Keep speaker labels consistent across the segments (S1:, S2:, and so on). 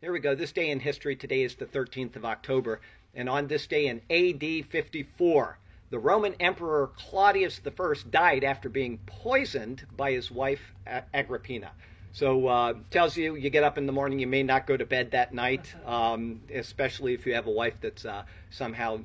S1: Here we go. This day in history today is the 13th of October. And on this day in AD 54, the Roman Emperor Claudius I died after being poisoned by his wife Agrippina. So uh, tells you you get up in the morning, you may not go to bed that night, um, especially if you have a wife that's uh, somehow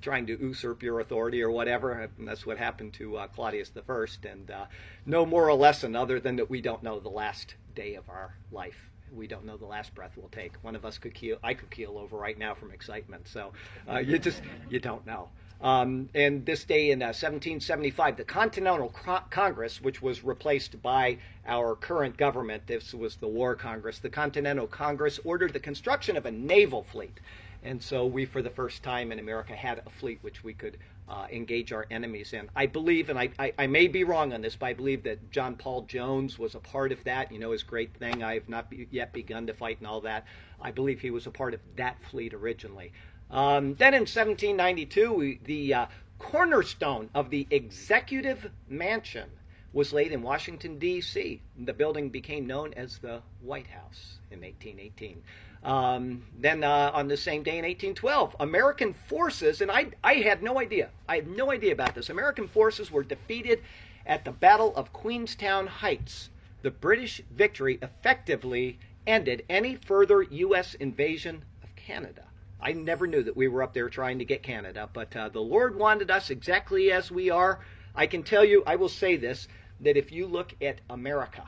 S1: trying to usurp your authority or whatever. And that's what happened to uh, Claudius I. And uh, no moral lesson other than that we don't know the last day of our life we don't know the last breath we'll take. One of us could keel. I could keel over right now from excitement. So uh, you just you don't know. Um, and this day in uh, 1775, the Continental Congress, which was replaced by our current government, this was the War Congress, the Continental Congress ordered the construction of a naval fleet. And so we, for the first time in America, had a fleet which we could uh, engage our enemies in. I believe, and I, I, I, may be wrong on this, but I believe that John Paul Jones was a part of that. You know, his great thing, I have not be, yet begun to fight and all that. I believe he was a part of that fleet originally. Um, then in 1792, we, the uh, cornerstone of the executive mansion was laid in Washington, D.C. The building became known as the White House in 1818. Um, then uh, on the same day in 1812, American forces, and I, I had no idea, I had no idea about this. American forces were defeated at the Battle of Queenston Heights. The British victory effectively ended any further U.S. invasion of Canada. I never knew that we were up there trying to get Canada, but uh, the Lord wanted us exactly as we are. I can tell you, I will say this, that if you look at America,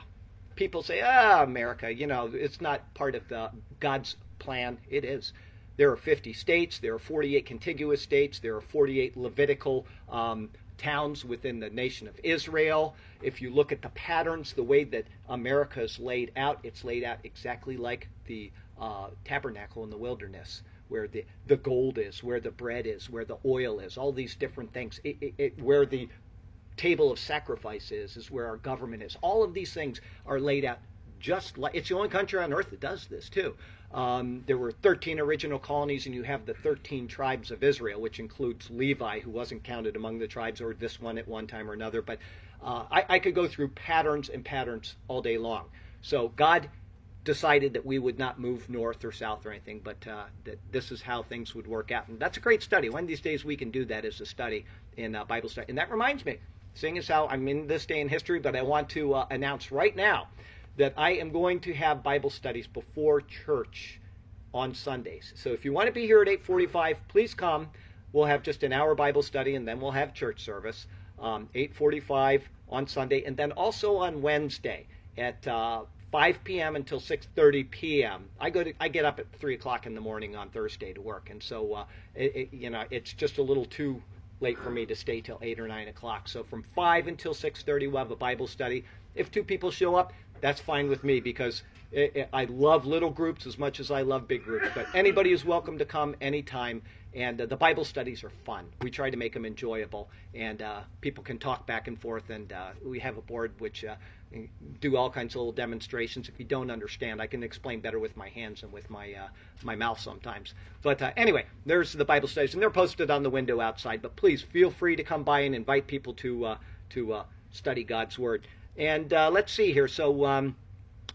S1: people say, ah, America, you know, it's not part of the God's plan. It is. There are 50 states. There are 48 contiguous states. There are 48 Levitical um, towns within the nation of Israel. If you look at the patterns, the way that America is laid out, it's laid out exactly like the uh, tabernacle in the wilderness, where the, the gold is, where the bread is, where the oil is, all these different things, it, it, it, where the table of sacrifices is where our government is. All of these things are laid out just like it's the only country on earth that does this too. Um, there were 13 original colonies, and you have the 13 tribes of Israel, which includes Levi, who wasn't counted among the tribes, or this one at one time or another. But uh, I, I could go through patterns and patterns all day long. So God decided that we would not move north or south or anything, but uh, that this is how things would work out. And that's a great study. One of these days we can do that as a study in uh, Bible study. And that reminds me, seeing as how I'm in this day in history, but I want to uh, announce right now that I am going to have Bible studies before church on Sundays. So if you want to be here at 8:45, please come. We'll have just an hour Bible study, and then we'll have church service. Um, 8:45 on Sunday, and then also on Wednesday at uh, 5 p.m. until 6:30 p.m. I go to I get up at three o'clock in the morning on Thursday to work, and so uh, it, it, you know it's just a little too late for me to stay till 8 or 9 o'clock. So from 5 until 6.30, we'll have a Bible study. If two people show up, that's fine with me because it, it, I love little groups as much as I love big groups. But anybody is welcome to come anytime. And uh, the Bible studies are fun. We try to make them enjoyable, and uh, people can talk back and forth. And uh, we have a board which uh, do all kinds of little demonstrations. If you don't understand, I can explain better with my hands and with my uh, my mouth sometimes. But uh, anyway, there's the Bible studies, and they're posted on the window outside. But please feel free to come by and invite people to uh, to uh, study God's Word. And uh, let's see here. So. Um,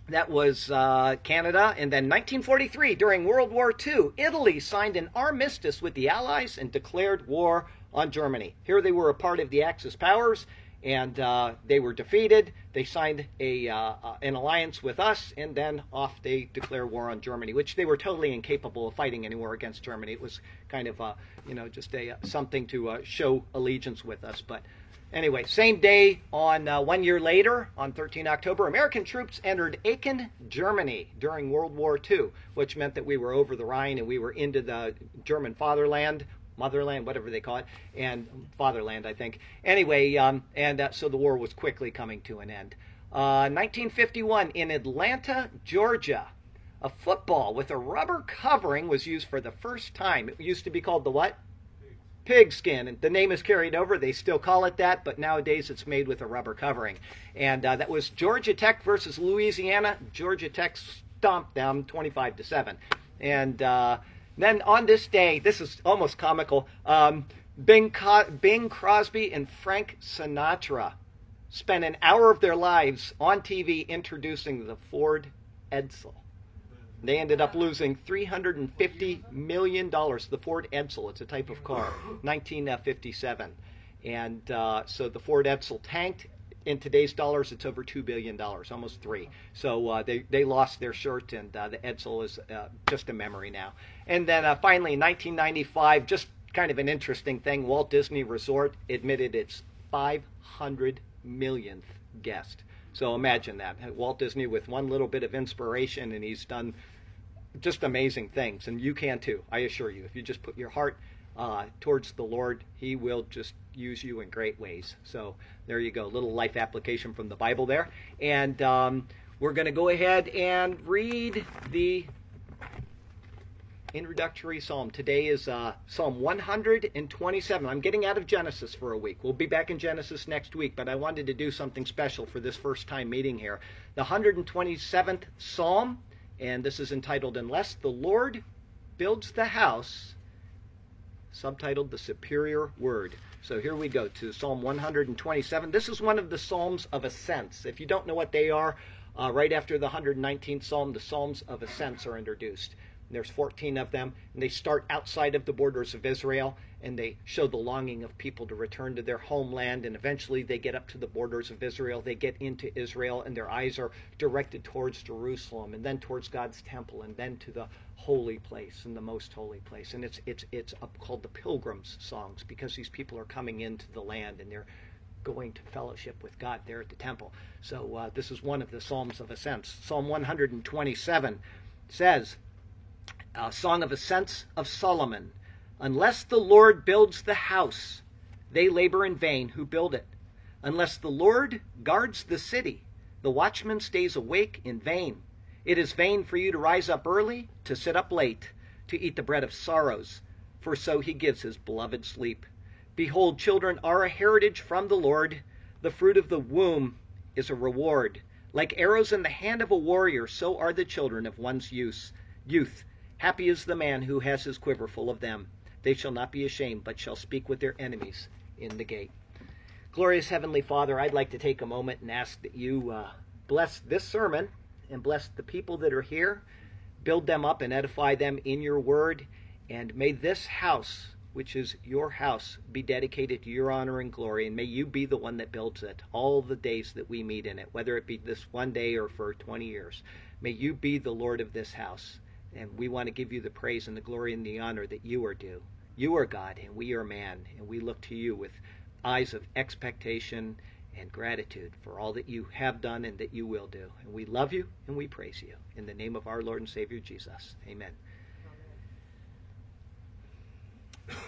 S1: that was uh, Canada. And then 1943, during World War II, Italy signed an armistice with the Allies and declared war on Germany. Here they were a part of the Axis powers, and they were defeated. They signed a uh, uh, an alliance with us, and then off they declare war on Germany, which they were totally incapable of fighting anywhere against Germany. It was kind of uh, you know just a uh, something to uh, show allegiance with us. But anyway, same day on one year later, on 13 October, American troops entered Aachen, Germany during World War II, which meant that we were over the Rhine and we were into the German fatherland motherland, whatever they call it, and fatherland, I think. Anyway, um, and uh, so the war was quickly coming to an end. Uh, 1951 in Atlanta, Georgia, a football with a rubber covering was used for the first time. It used to be called the what? Pigskin. And the name is carried over. They still call it that, but nowadays it's made with a rubber covering. And uh, that was Georgia Tech versus Louisiana. Georgia Tech stomped them 25 to seven. And uh, then on this day, this is almost comical. Um, Bing, Co- Bing Crosby and Frank Sinatra spent an hour of their lives on TV introducing the Ford Edsel. They ended up losing $350 million. The Ford Edsel, it's a type of car, 1957. And uh, so the Ford Edsel tanked. In today's dollars, it's over $2 billion, almost three. So uh, they, they lost their shirt, and uh, the Edsel is uh, just a memory now. And then uh, finally, in 1995, just kind of an interesting thing Walt Disney Resort admitted its 500 millionth guest. So imagine that. Walt Disney with one little bit of inspiration, and he's done just amazing things. And you can too, I assure you. If you just put your heart uh, towards the Lord, He will just use you in great ways. So there you go, little life application from the Bible there. And um, we're going to go ahead and read the introductory psalm. Today is uh, Psalm 127. I'm getting out of Genesis for a week. We'll be back in Genesis next week, but I wanted to do something special for this first time meeting here. The 127th Psalm, and this is entitled Unless the Lord Builds the House, subtitled The Superior Word. So here we go to Psalm 127. This is one of the Psalms of Ascents. If you don't know what they are, uh, right after the 119th Psalm, the Psalms of Ascents are introduced. There's 14 of them, and they start outside of the borders of Israel, and they show the longing of people to return to their homeland. And eventually, they get up to the borders of Israel. They get into Israel, and their eyes are directed towards Jerusalem, and then towards God's temple, and then to the holy place and the most holy place. And it's it's it's called the Pilgrims' songs because these people are coming into the land, and they're going to fellowship with God there at the temple. So uh, this is one of the Psalms of Ascents. Psalm 127 says a song of ascents of Solomon. Unless the Lord builds the house, they labor in vain who build it. Unless the Lord guards the city, the watchman stays awake in vain. It is vain for you to rise up early, to sit up late, to eat the bread of sorrows, for so he gives his beloved sleep. Behold, children are a heritage from the Lord, the fruit of the womb is a reward. Like arrows in the hand of a warrior, so are the children of one's youth. Youth. Happy is the man who has his quiver full of them. They shall not be ashamed, but shall speak with their enemies in the gate. Glorious Heavenly Father, I'd like to take a moment and ask that you uh, bless this sermon and bless the people that are here, build them up and edify them in your word, and may this house, which is your house, be dedicated to your honor and glory, and may you be the one that builds it all the days that we meet in it, whether it be this one day or for 20 years. May you be the Lord of this house. And we want to give you the praise and the glory and the honor that you are due. You are God and we are man, and we look to you with eyes of expectation and gratitude for all that you have done and that you will do. And we love you and we praise you. In the name of our Lord and Savior Jesus. Amen.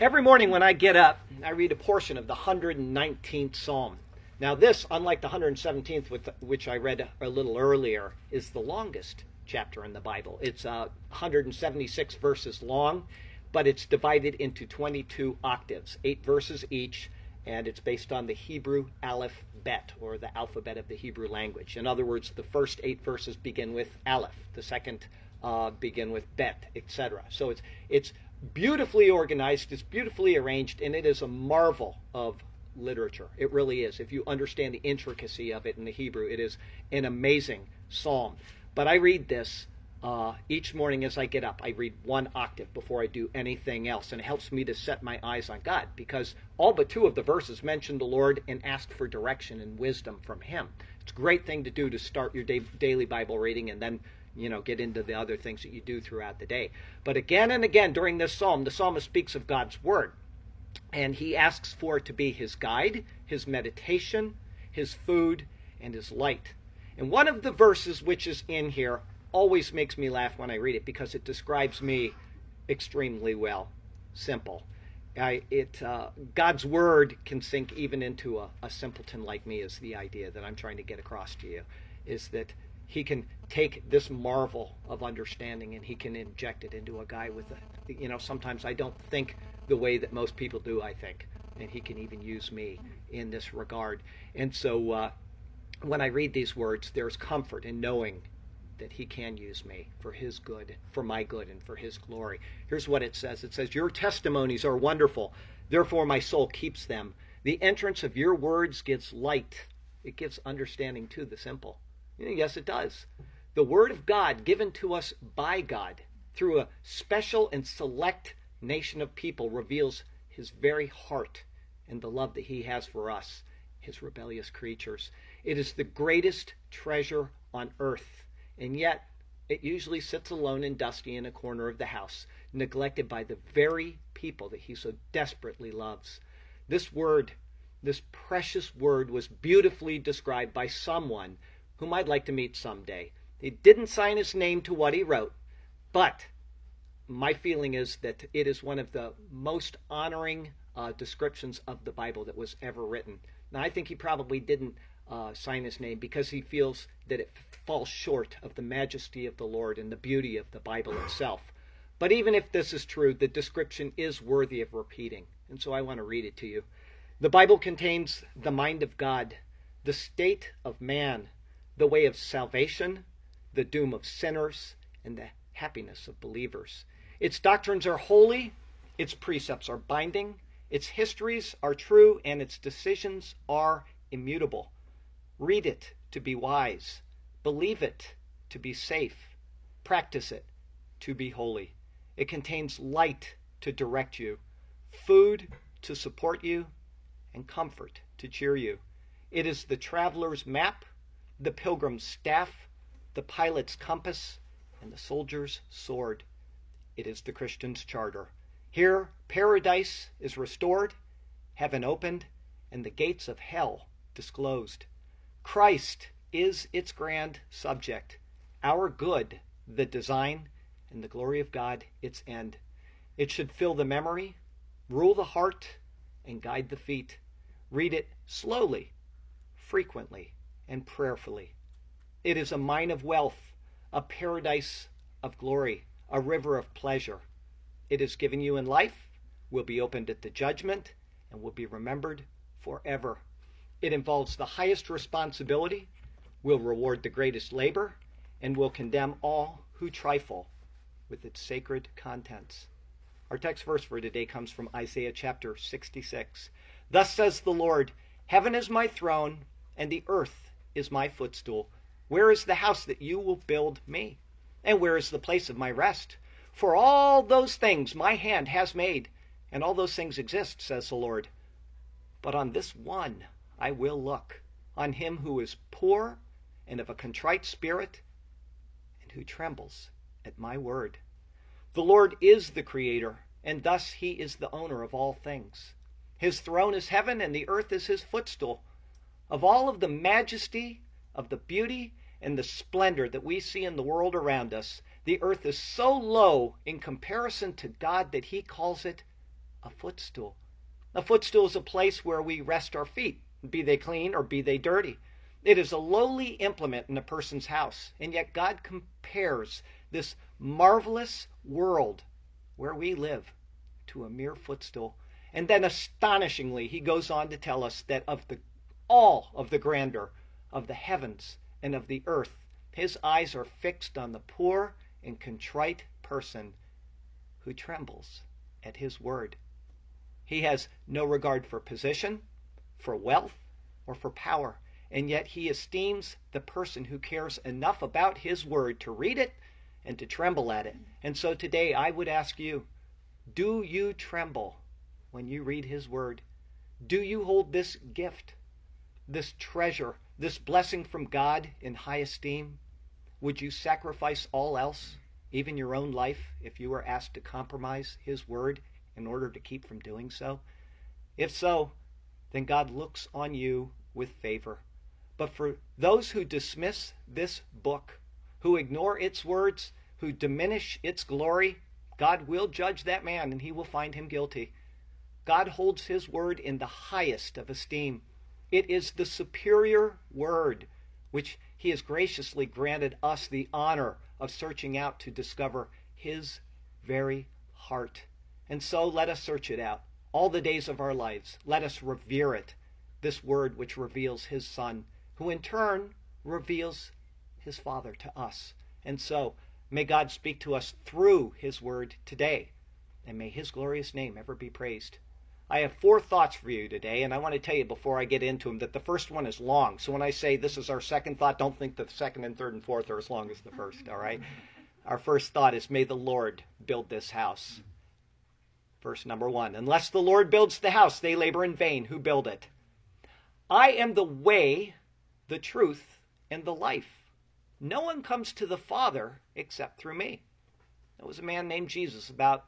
S1: Every morning when I get up, I read a portion of the 119th Psalm. Now, this, unlike the 117th, which I read a little earlier, is the longest chapter in the Bible. It's uh, 176 verses long, but it's divided into 22 octaves, eight verses each, and it's based on the Hebrew alphabet, or the alphabet of the Hebrew language. In other words, the first eight verses begin with aleph, the second uh, begin with bet, etc. So it's it's beautifully organized, it's beautifully arranged, and it is a marvel of literature. It really is. If you understand the intricacy of it in the Hebrew, it is an amazing psalm. But I read this uh, each morning as I get up. I read one octave before I do anything else, and it helps me to set my eyes on God because all but two of the verses mention the Lord and ask for direction and wisdom from Him. It's a great thing to do to start your day, daily Bible reading and then you know get into the other things that you do throughout the day. But again and again during this psalm, the psalmist speaks of God's word, and he asks for it to be his guide, his meditation, his food, and his light. And one of the verses which is in here always makes me laugh when I read it because it describes me extremely well. Simple. I, it uh, God's word can sink even into a, a simpleton like me. Is the idea that I'm trying to get across to you? Is that He can take this marvel of understanding and He can inject it into a guy with a, you know, sometimes I don't think the way that most people do. I think, and He can even use me in this regard. And so uh, when I read these words, there's comfort in knowing that He can use me for His good, for my good, and for His glory. Here's what it says it says, Your testimonies are wonderful, therefore my soul keeps them. The entrance of your words gives light, it gives understanding to the simple. Yes, it does. The Word of God given to us by God through a special and select nation of people reveals his very heart and the love that he has for us, his rebellious creatures. It is the greatest treasure on earth, and yet it usually sits alone and dusty in a corner of the house, neglected by the very people that he so desperately loves. This word, this precious word, was beautifully described by someone whom I'd like to meet someday. He didn't sign his name to what he wrote, but my feeling is that it is one of the most honoring uh, descriptions of the Bible that was ever written. Now, I think he probably didn't uh, sign his name because he feels that it falls short of the majesty of the Lord and the beauty of the Bible itself. But even if this is true, the description is worthy of repeating. And so I want to read it to you. The Bible contains the mind of God, the state of man, the way of salvation, the doom of sinners, and the happiness of believers. Its doctrines are holy, its precepts are binding, its histories are true, and its decisions are immutable. Read it to be wise, believe it to be safe, practice it to be holy. It contains light to direct you, food to support you, and comfort to cheer you. It is the traveler's map, the pilgrim's staff, the pilot's compass, and the soldier's sword. It is the Christian's charter. Here, paradise is restored, heaven opened, and the gates of hell disclosed. Christ is its grand subject, our good, the design, and the glory of God, its end. It should fill the memory, rule the heart, and guide the feet. Read it slowly, frequently, and prayerfully. It is a mine of wealth, a paradise of glory a river of pleasure. It is given you in life, will be opened at the judgment, and will be remembered forever. It involves the highest responsibility, will reward the greatest labor, and will condemn all who trifle with its sacred contents. Our text verse for today comes from Isaiah chapter 66. Thus says the Lord Heaven is my throne, and the earth is my footstool. Where is the house that you will build me? And where is the place of my rest? For all those things my hand has made, and all those things exist, says the Lord. But on this one I will look, on him who is poor and of a contrite spirit, and who trembles at my word. The Lord is the Creator, and thus he is the owner of all things. His throne is heaven, and the earth is his footstool. Of all of the majesty, of the beauty, and the splendor that we see in the world around us, the earth is so low in comparison to God that he calls it a footstool. A footstool is a place where we rest our feet, be they clean or be they dirty. It is a lowly implement in a person's house, and yet God compares this marvelous world where we live to a mere footstool. And then astonishingly, he goes on to tell us that of the all of the grandeur of the heavens and of the earth. His eyes are fixed on the poor and contrite person who trembles at his word. He has no regard for position, for wealth, or for power, and yet he esteems the person who cares enough about his word to read it and to tremble at it. And so today I would ask you do you tremble when you read his word? Do you hold this gift, this treasure this blessing from God in high esteem? Would you sacrifice all else, even your own life, if you were asked to compromise His word in order to keep from doing so? If so, then God looks on you with favor. But for those who dismiss this book, who ignore its words, who diminish its glory, God will judge that man and he will find him guilty. God holds his word in the highest of esteem. It is the superior word which he has graciously granted us the honor of searching out to discover his very heart. And so let us search it out all the days of our lives. Let us revere it, this word which reveals his Son, who in turn reveals his Father to us. And so may God speak to us through his word today, and may his glorious name ever be praised. I have four thoughts for you today, and I want to tell you before I get into them that the first one is long. So when I say this is our second thought, don't think the second and third and fourth are as long as the first, all right? Our first thought is May the Lord build this house. Verse number one Unless the Lord builds the house, they labor in vain who build it. I am the way, the truth, and the life. No one comes to the Father except through me. There was a man named Jesus, about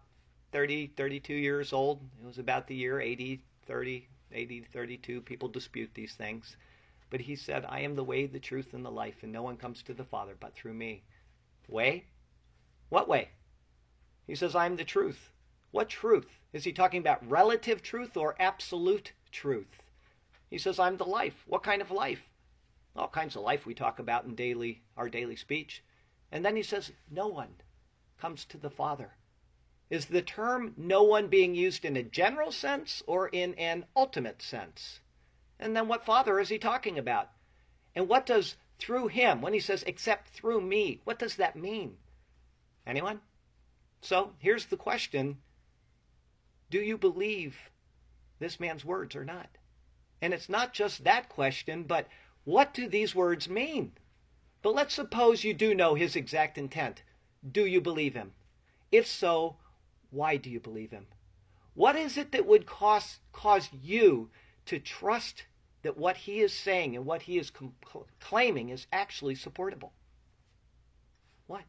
S1: 30, 32 years old. It was about the year 80, 30, 80, 32. People dispute these things. But he said, I am the way, the truth, and the life, and no one comes to the Father but through me. Way? What way? He says, I am the truth. What truth? Is he talking about relative truth or absolute truth? He says, I'm the life. What kind of life? All kinds of life we talk about in daily our daily speech. And then he says, No one comes to the Father. Is the term no one being used in a general sense or in an ultimate sense? And then what Father is he talking about? And what does through him, when he says except through me, what does that mean? Anyone? So here's the question Do you believe this man's words or not? And it's not just that question, but what do these words mean? But let's suppose you do know his exact intent. Do you believe him? If so, why do you believe him? What is it that would cause, cause you to trust that what he is saying and what he is claiming is actually supportable? What?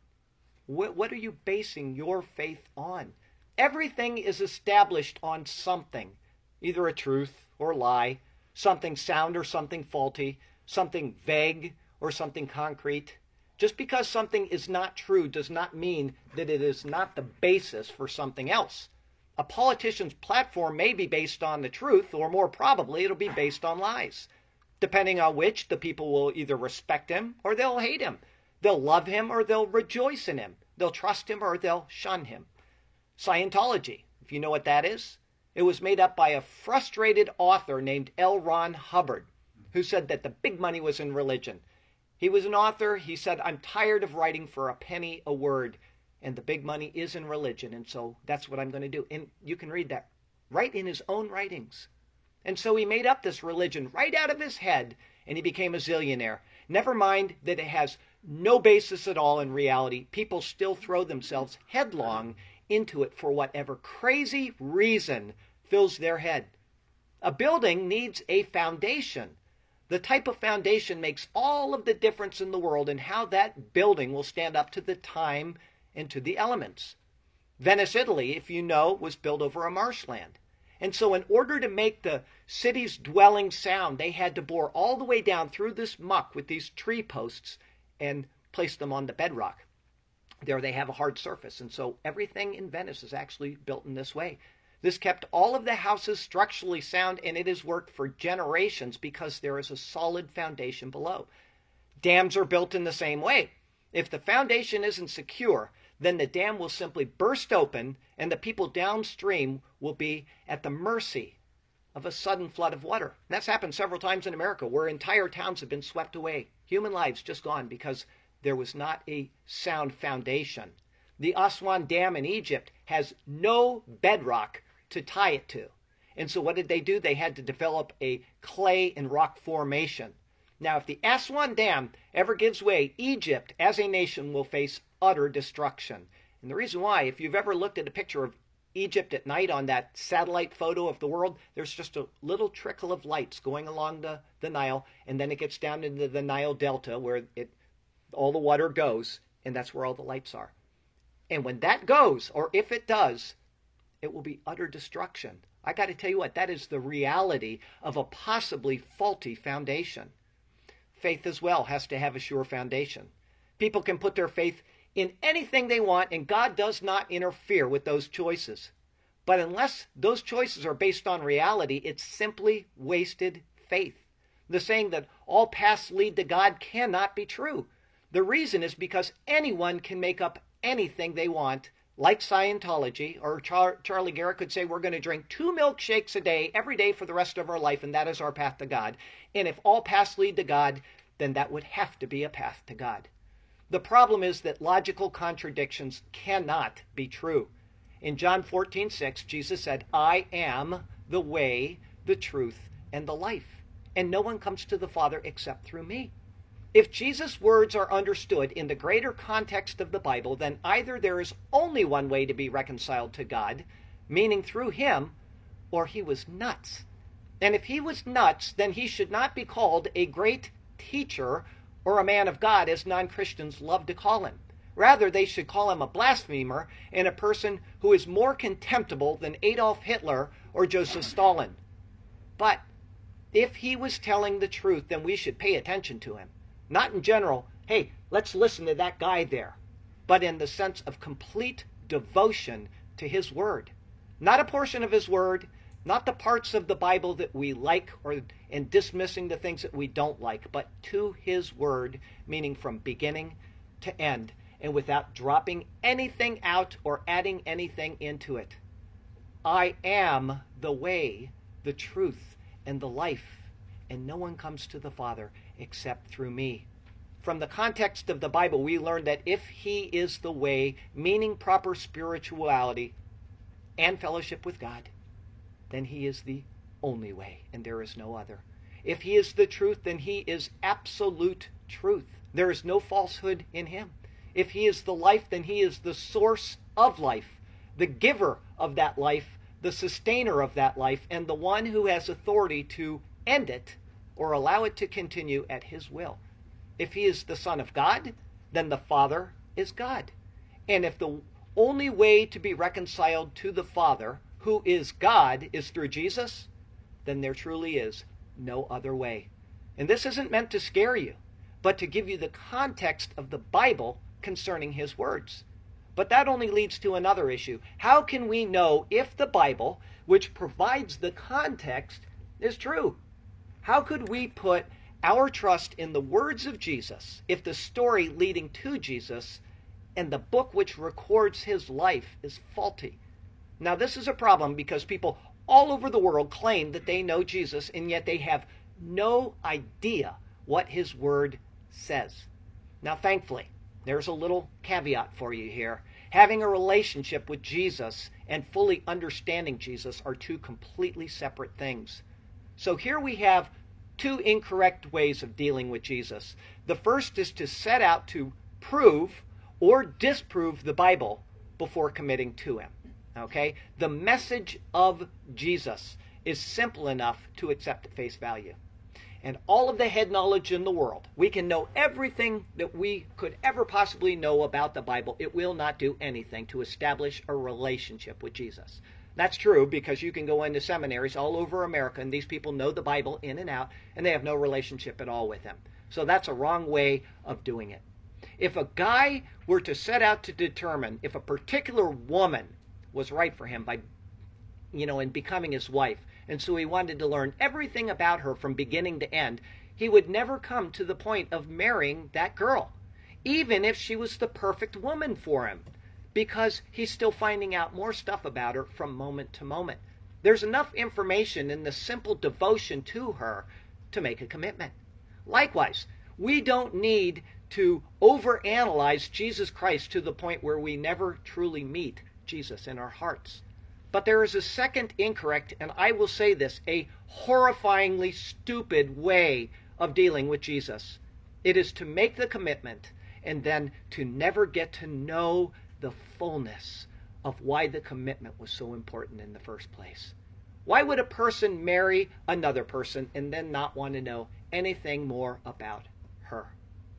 S1: what? What are you basing your faith on? Everything is established on something, either a truth or lie, something sound or something faulty, something vague or something concrete. Just because something is not true does not mean that it is not the basis for something else. A politician's platform may be based on the truth, or more probably, it'll be based on lies. Depending on which, the people will either respect him or they'll hate him. They'll love him or they'll rejoice in him. They'll trust him or they'll shun him. Scientology, if you know what that is, it was made up by a frustrated author named L. Ron Hubbard, who said that the big money was in religion. He was an author. He said, I'm tired of writing for a penny a word, and the big money is in religion, and so that's what I'm going to do. And you can read that right in his own writings. And so he made up this religion right out of his head, and he became a zillionaire. Never mind that it has no basis at all in reality. People still throw themselves headlong into it for whatever crazy reason fills their head. A building needs a foundation. The type of foundation makes all of the difference in the world in how that building will stand up to the time and to the elements. Venice, Italy, if you know, was built over a marshland. And so, in order to make the city's dwelling sound, they had to bore all the way down through this muck with these tree posts and place them on the bedrock. There they have a hard surface. And so, everything in Venice is actually built in this way. This kept all of the houses structurally sound, and it has worked for generations because there is a solid foundation below. Dams are built in the same way. If the foundation isn't secure, then the dam will simply burst open, and the people downstream will be at the mercy of a sudden flood of water. And that's happened several times in America where entire towns have been swept away, human lives just gone because there was not a sound foundation. The Aswan Dam in Egypt has no bedrock to tie it to. And so what did they do? They had to develop a clay and rock formation. Now, if the Aswan Dam ever gives way, Egypt as a nation will face utter destruction. And the reason why, if you've ever looked at a picture of Egypt at night on that satellite photo of the world, there's just a little trickle of lights going along the, the Nile, and then it gets down into the Nile Delta where it all the water goes, and that's where all the lights are. And when that goes, or if it does, it will be utter destruction. I got to tell you what, that is the reality of a possibly faulty foundation. Faith as well has to have a sure foundation. People can put their faith in anything they want, and God does not interfere with those choices. But unless those choices are based on reality, it's simply wasted faith. The saying that all paths lead to God cannot be true. The reason is because anyone can make up anything they want like Scientology, or Char- Charlie Garrett could say, we're going to drink two milkshakes a day every day for the rest of our life, and that is our path to God. And if all paths lead to God, then that would have to be a path to God. The problem is that logical contradictions cannot be true. In John 14, 6, Jesus said, I am the way, the truth, and the life. And no one comes to the Father except through me. If Jesus' words are understood in the greater context of the Bible, then either there is only one way to be reconciled to God, meaning through him, or he was nuts. And if he was nuts, then he should not be called a great teacher or a man of God, as non Christians love to call him. Rather, they should call him a blasphemer and a person who is more contemptible than Adolf Hitler or Joseph Stalin. But if he was telling the truth, then we should pay attention to him. Not in general, hey, let's listen to that guy there, but in the sense of complete devotion to his word. Not a portion of his word, not the parts of the Bible that we like or and dismissing the things that we don't like, but to his word, meaning from beginning to end and without dropping anything out or adding anything into it. I am the way, the truth, and the life, and no one comes to the Father except through me. From the context of the Bible, we learn that if He is the way, meaning proper spirituality and fellowship with God, then He is the only way, and there is no other. If He is the truth, then He is absolute truth. There is no falsehood in Him. If he is the life, then he is the source of life, the giver of that life, the sustainer of that life, and the one who has authority to end it or allow it to continue at his will. If he is the Son of God, then the Father is God. And if the only way to be reconciled to the Father, who is God, is through Jesus, then there truly is no other way. And this isn't meant to scare you, but to give you the context of the Bible concerning his words. But that only leads to another issue. How can we know if the Bible, which provides the context, is true? How could we put our trust in the words of Jesus if the story leading to Jesus and the book which records his life is faulty? Now, this is a problem because people all over the world claim that they know Jesus, and yet they have no idea what his word says. Now, thankfully, there's a little caveat for you here. Having a relationship with Jesus and fully understanding Jesus are two completely separate things. So here we have two incorrect ways of dealing with Jesus. The first is to set out to prove or disprove the Bible before committing to Him. Okay? The message of Jesus is simple enough to accept at face value and all of the head knowledge in the world. We can know everything that we could ever possibly know about the Bible. It will not do anything to establish a relationship with Jesus. That's true because you can go into seminaries all over America and these people know the Bible in and out and they have no relationship at all with them. So that's a wrong way of doing it. If a guy were to set out to determine if a particular woman was right for him by, you know, in becoming his wife, and so he wanted to learn everything about her from beginning to end, he would never come to the point of marrying that girl, even if she was the perfect woman for him, because he's still finding out more stuff about her from moment to moment. There's enough information in the simple devotion to her to make a commitment. Likewise, we don't need to overanalyze Jesus Christ to the point where we never truly meet Jesus in our hearts. But there is a second incorrect, and I will say this, a horrifyingly stupid way of dealing with Jesus. It is to make the commitment and then to never get to know the fullness of why the commitment was so important in the first place. Why would a person marry another person and then not want to know anything more about her?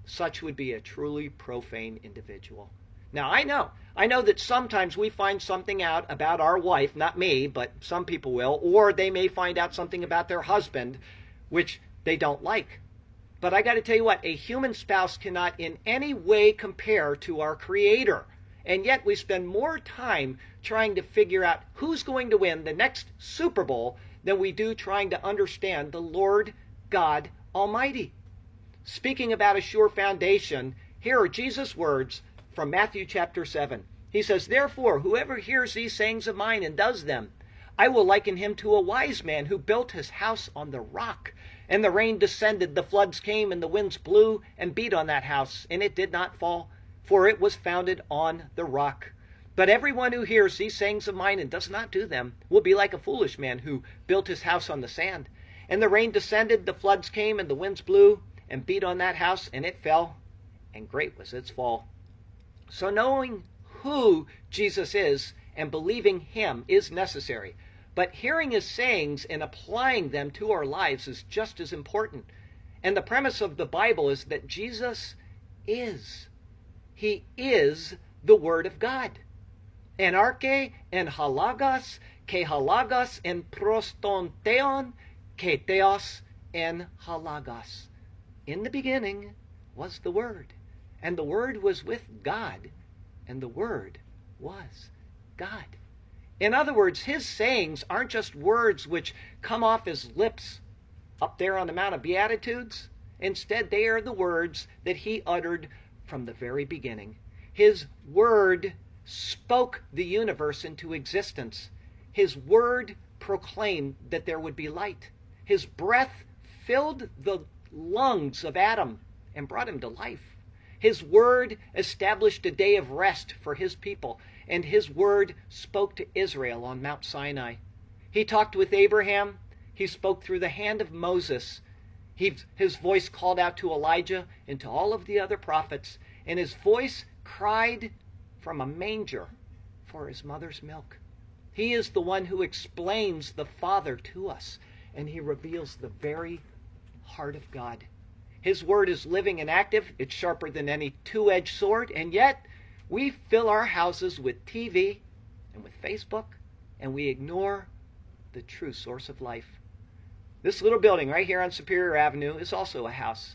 S1: Such would be a truly profane individual. Now, I know. I know that sometimes we find something out about our wife, not me, but some people will, or they may find out something about their husband which they don't like. But I got to tell you what, a human spouse cannot in any way compare to our Creator. And yet we spend more time trying to figure out who's going to win the next Super Bowl than we do trying to understand the Lord God Almighty. Speaking about a sure foundation, here are Jesus' words from Matthew chapter 7. He says, Therefore, whoever hears these sayings of mine and does them, I will liken him to a wise man who built his house on the rock. And the rain descended, the floods came, and the winds blew and beat on that house, and it did not fall, for it was founded on the rock. But everyone who hears these sayings of mine and does not do them will be like a foolish man who built his house on the sand. And the rain descended, the floods came, and the winds blew and beat on that house, and it fell, and great was its fall. So knowing who Jesus is and believing him is necessary. But hearing his sayings and applying them to our lives is just as important. And the premise of the Bible is that Jesus is. He is the Word of God. Enarche en halagas, que halagas en prostonteon, que theos en halagas. In the beginning was the Word, and the Word was with God, and the Word was God. In other words, his sayings aren't just words which come off his lips up there on the Mount of Beatitudes. Instead, they are the words that he uttered from the very beginning. His word spoke the universe into existence. His word proclaimed that there would be light. His breath filled the lungs of Adam and brought him to life. His word established a day of rest for his people, and his word spoke to Israel on Mount Sinai. He talked with Abraham. He spoke through the hand of Moses. He, his voice called out to Elijah and to all of the other prophets, and his voice cried from a manger for his mother's milk. He is the one who explains the Father to us, and he reveals the very heart of God. His word is living and active, it's sharper than any two edged sword, and yet we fill our houses with TV and with Facebook, and we ignore the true source of life. This little building right here on Superior Avenue is also a house,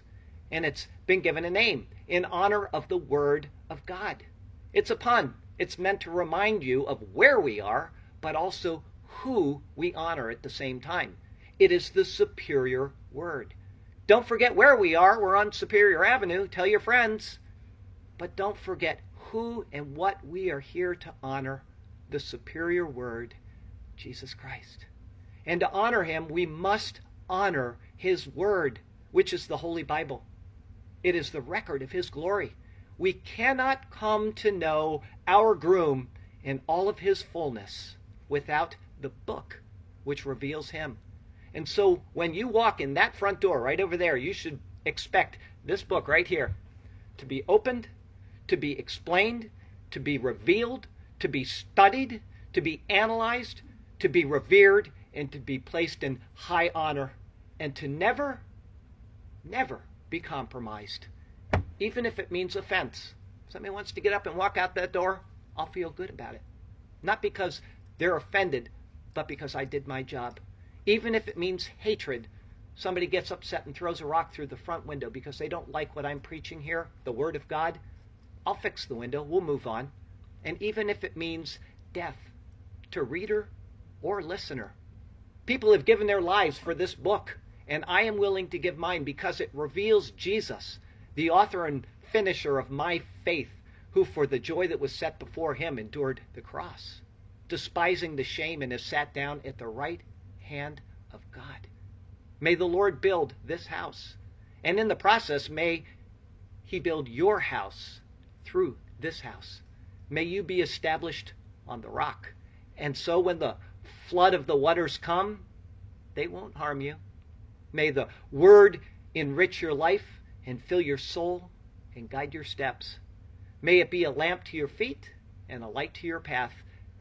S1: and it's been given a name in honor of the Word of God. It's a pun. It's meant to remind you of where we are, but also who we honor at the same time. It is the superior word. Don't forget where we are. We're on Superior Avenue. Tell your friends. But don't forget who and what we are here to honor the superior word, Jesus Christ. And to honor him, we must honor his word, which is the Holy Bible. It is the record of his glory. We cannot come to know our groom in all of his fullness without the book which reveals him. And so when you walk in that front door right over there, you should expect this book right here to be opened, to be explained, to be revealed, to be studied, to be analyzed, to be revered, and to be placed in high honor, and to never, never be compromised even if it means offense. If Somebody wants to get up and walk out that door, I'll feel good about it. Not because they're offended, but because I did my job. Even if it means hatred, somebody gets upset and throws a rock through the front window because they don't like what I'm preaching here, the Word of God, I'll fix the window. We'll move on. And even if it means death to reader or listener, people have given their lives for this book, and I am willing to give mine because it reveals Jesus the author and finisher of my faith, who for the joy that was set before him endured the cross, despising the shame, and has sat down at the right hand of God. May the Lord build this house, and in the process, may he build your house through this house. May you be established on the rock. And so when the flood of the waters come, they won't harm you. May the word enrich your life and fill your soul and guide your steps. May it be a lamp to your feet and a light to your path.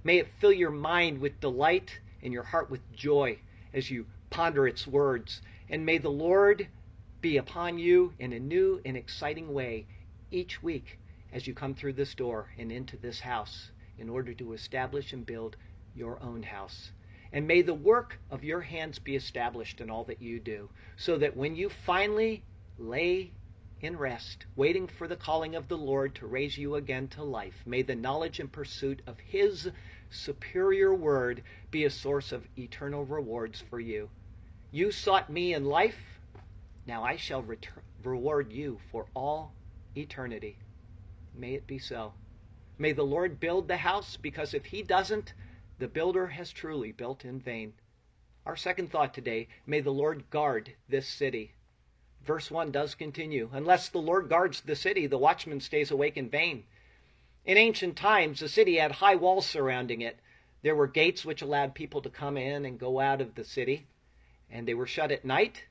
S1: May it fill your mind with delight and your heart with joy as you ponder its words. And may the Lord be upon you in a new and exciting way each week as you come through this door and into this house in order to establish and build your own house. And may the work of your hands be established in all that you do, so that when you finally lay in rest, waiting for the calling of the Lord to raise you again to life. May the knowledge and pursuit of His superior word be a source of eternal rewards for you. You sought me in life, now I shall reward you for all eternity. May it be so. May the Lord build the house, because if He doesn't, the builder has truly built in vain. Our second thought today may the Lord guard this city verse 1 does continue Unless the Lord guards the city, the watchman stays awake in vain. In ancient times, the city had high walls surrounding it. There were gates which allowed people to come in and go out of the city, and they were shut at night.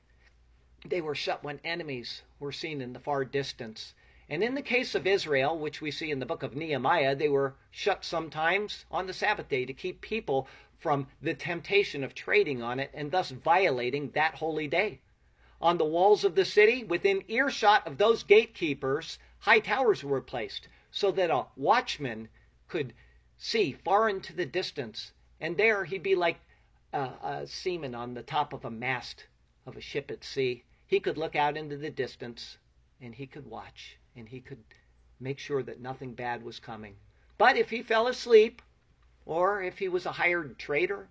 S1: They were shut when enemies were seen in the far distance. And in the case of Israel, which we see in the book of Nehemiah, they were shut sometimes on the Sabbath day to keep people from the temptation of trading on it and thus violating that holy day. On the walls of the city, within earshot of those gatekeepers, high towers were placed so that a watchman could see far into the distance. And there he'd be like a, a seaman on the top of a mast of a ship at sea. He could look out into the distance and he could watch and he could make sure that nothing bad was coming. But if he fell asleep, or if he was a hired trader,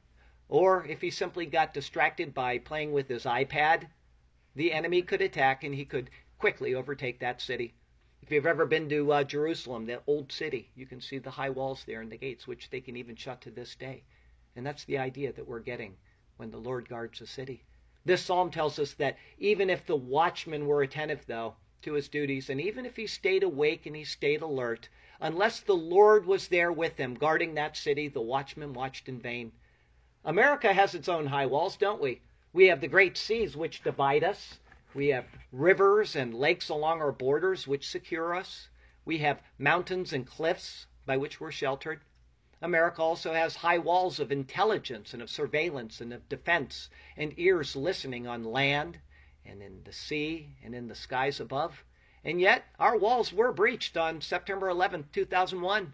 S1: or if he simply got distracted by playing with his iPad, the enemy could attack and he could quickly overtake that city. If you've ever been to uh, Jerusalem, that old city, you can see the high walls there and the gates, which they can even shut to this day. And that's the idea that we're getting when the Lord guards a city. This psalm tells us that even if the watchmen were attentive, though, to his duties, and even if he stayed awake and he stayed alert, unless the Lord was there with him guarding that city, the watchman watched in vain. America has its own high walls, don't we? We have the great seas which divide us. We have rivers and lakes along our borders which secure us. We have mountains and cliffs by which we're sheltered. America also has high walls of intelligence and of surveillance and of defense, and ears listening on land and in the sea and in the skies above. And yet, our walls were breached on September 11, 2001.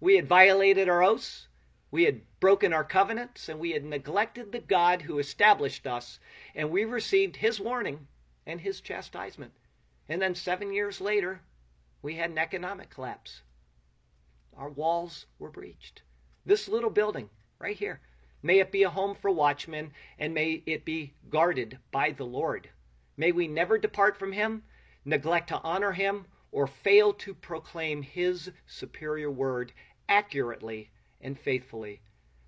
S1: We had violated our oaths. We had broken our covenants and we had neglected the God who established us, and we received his warning and his chastisement. And then seven years later, we had an economic collapse. Our walls were breached. This little building right here, may it be a home for watchmen and may it be guarded by the Lord. May we never depart from him, neglect to honor him, or fail to proclaim his superior word accurately and faithfully.